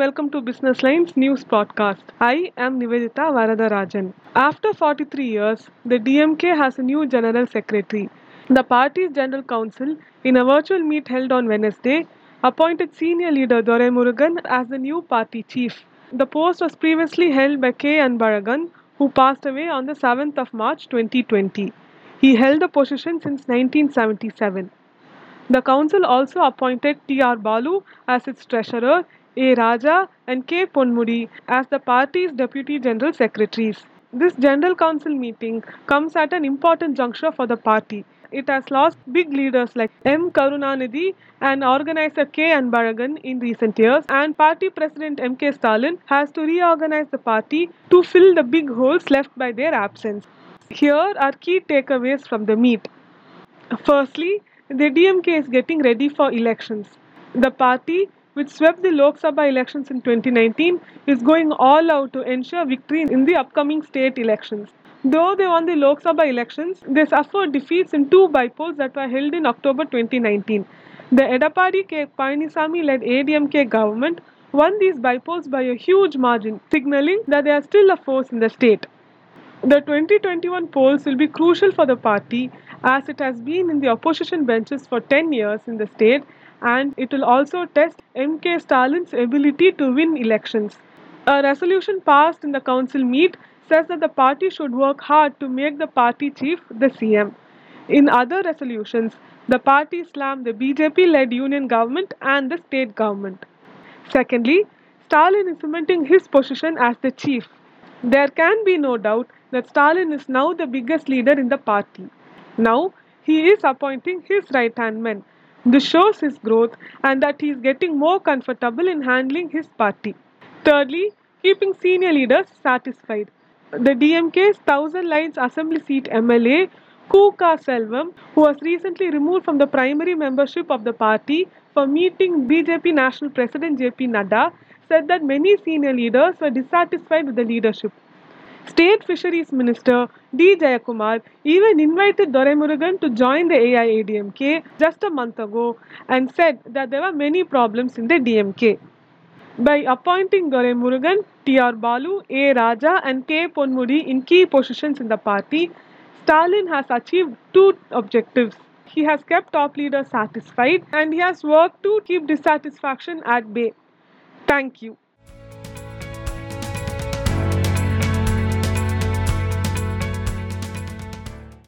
welcome to Business Lines News Podcast. I am Nivedita Varadarajan. After 43 years, the DMK has a new General Secretary. The party's General Council, in a virtual meet held on Wednesday, appointed senior leader Durai Murugan as the new party chief. The post was previously held by K. Anbazhagan, who passed away on the 7th of March 2020. He held the position since 1977. The council also appointed T.R. Balu as its treasurer, A. Raja and K. Ponmudi as the party's deputy general secretaries. This general council meeting comes at an important juncture for the party. It has lost big leaders like M. Karunanidhi and organizer K. Anbazhagan in recent years, and party president M. K. Stalin has to reorganize the party to fill the big holes left by their absence. Here are key takeaways from the meet. Firstly, the DMK is getting ready for elections. The party, which swept the Lok Sabha elections in 2019, is going all out to ensure victory in the upcoming state elections. Though they won the Lok Sabha elections, they suffered defeats in two bypolls that were held in October 2019. The Edappadi K. Palaniswami led ADMK government won these bypolls by a huge margin, signaling that they are still a force in the state. The 2021 polls will be crucial for the party as it has been in the opposition benches for 10 years in the state and it will also test MK Stalin's ability to win elections. A resolution passed in the council meet says that the party should work hard to make the party chief the CM. In other resolutions, the party slammed the BJP led union government and the state government. Secondly, Stalin is cementing his position as the chief. There can be no doubt that Stalin is now the biggest leader in the party. Now, he is appointing his right hand men. This shows his growth and that he is getting more comfortable in handling his party. Thirdly, keeping senior leaders satisfied. The DMK's Thousand Lights Assembly seat MLA Ku. Ka. Selvam, who was recently removed from the primary membership of the party for meeting BJP National President JP Nadda, said that many senior leaders were dissatisfied with the leadership. State Fisheries Minister D. Jayakumar even invited Durai Murugan to join the AIADMK just a month ago and said that there were many problems in the DMK. By appointing Durai Murugan, T.R. Balu, A. Raja, and K. Ponmudi in key positions in the party, Stalin has achieved two objectives. He has kept top leaders satisfied and he has worked to keep dissatisfaction at bay. Thank you.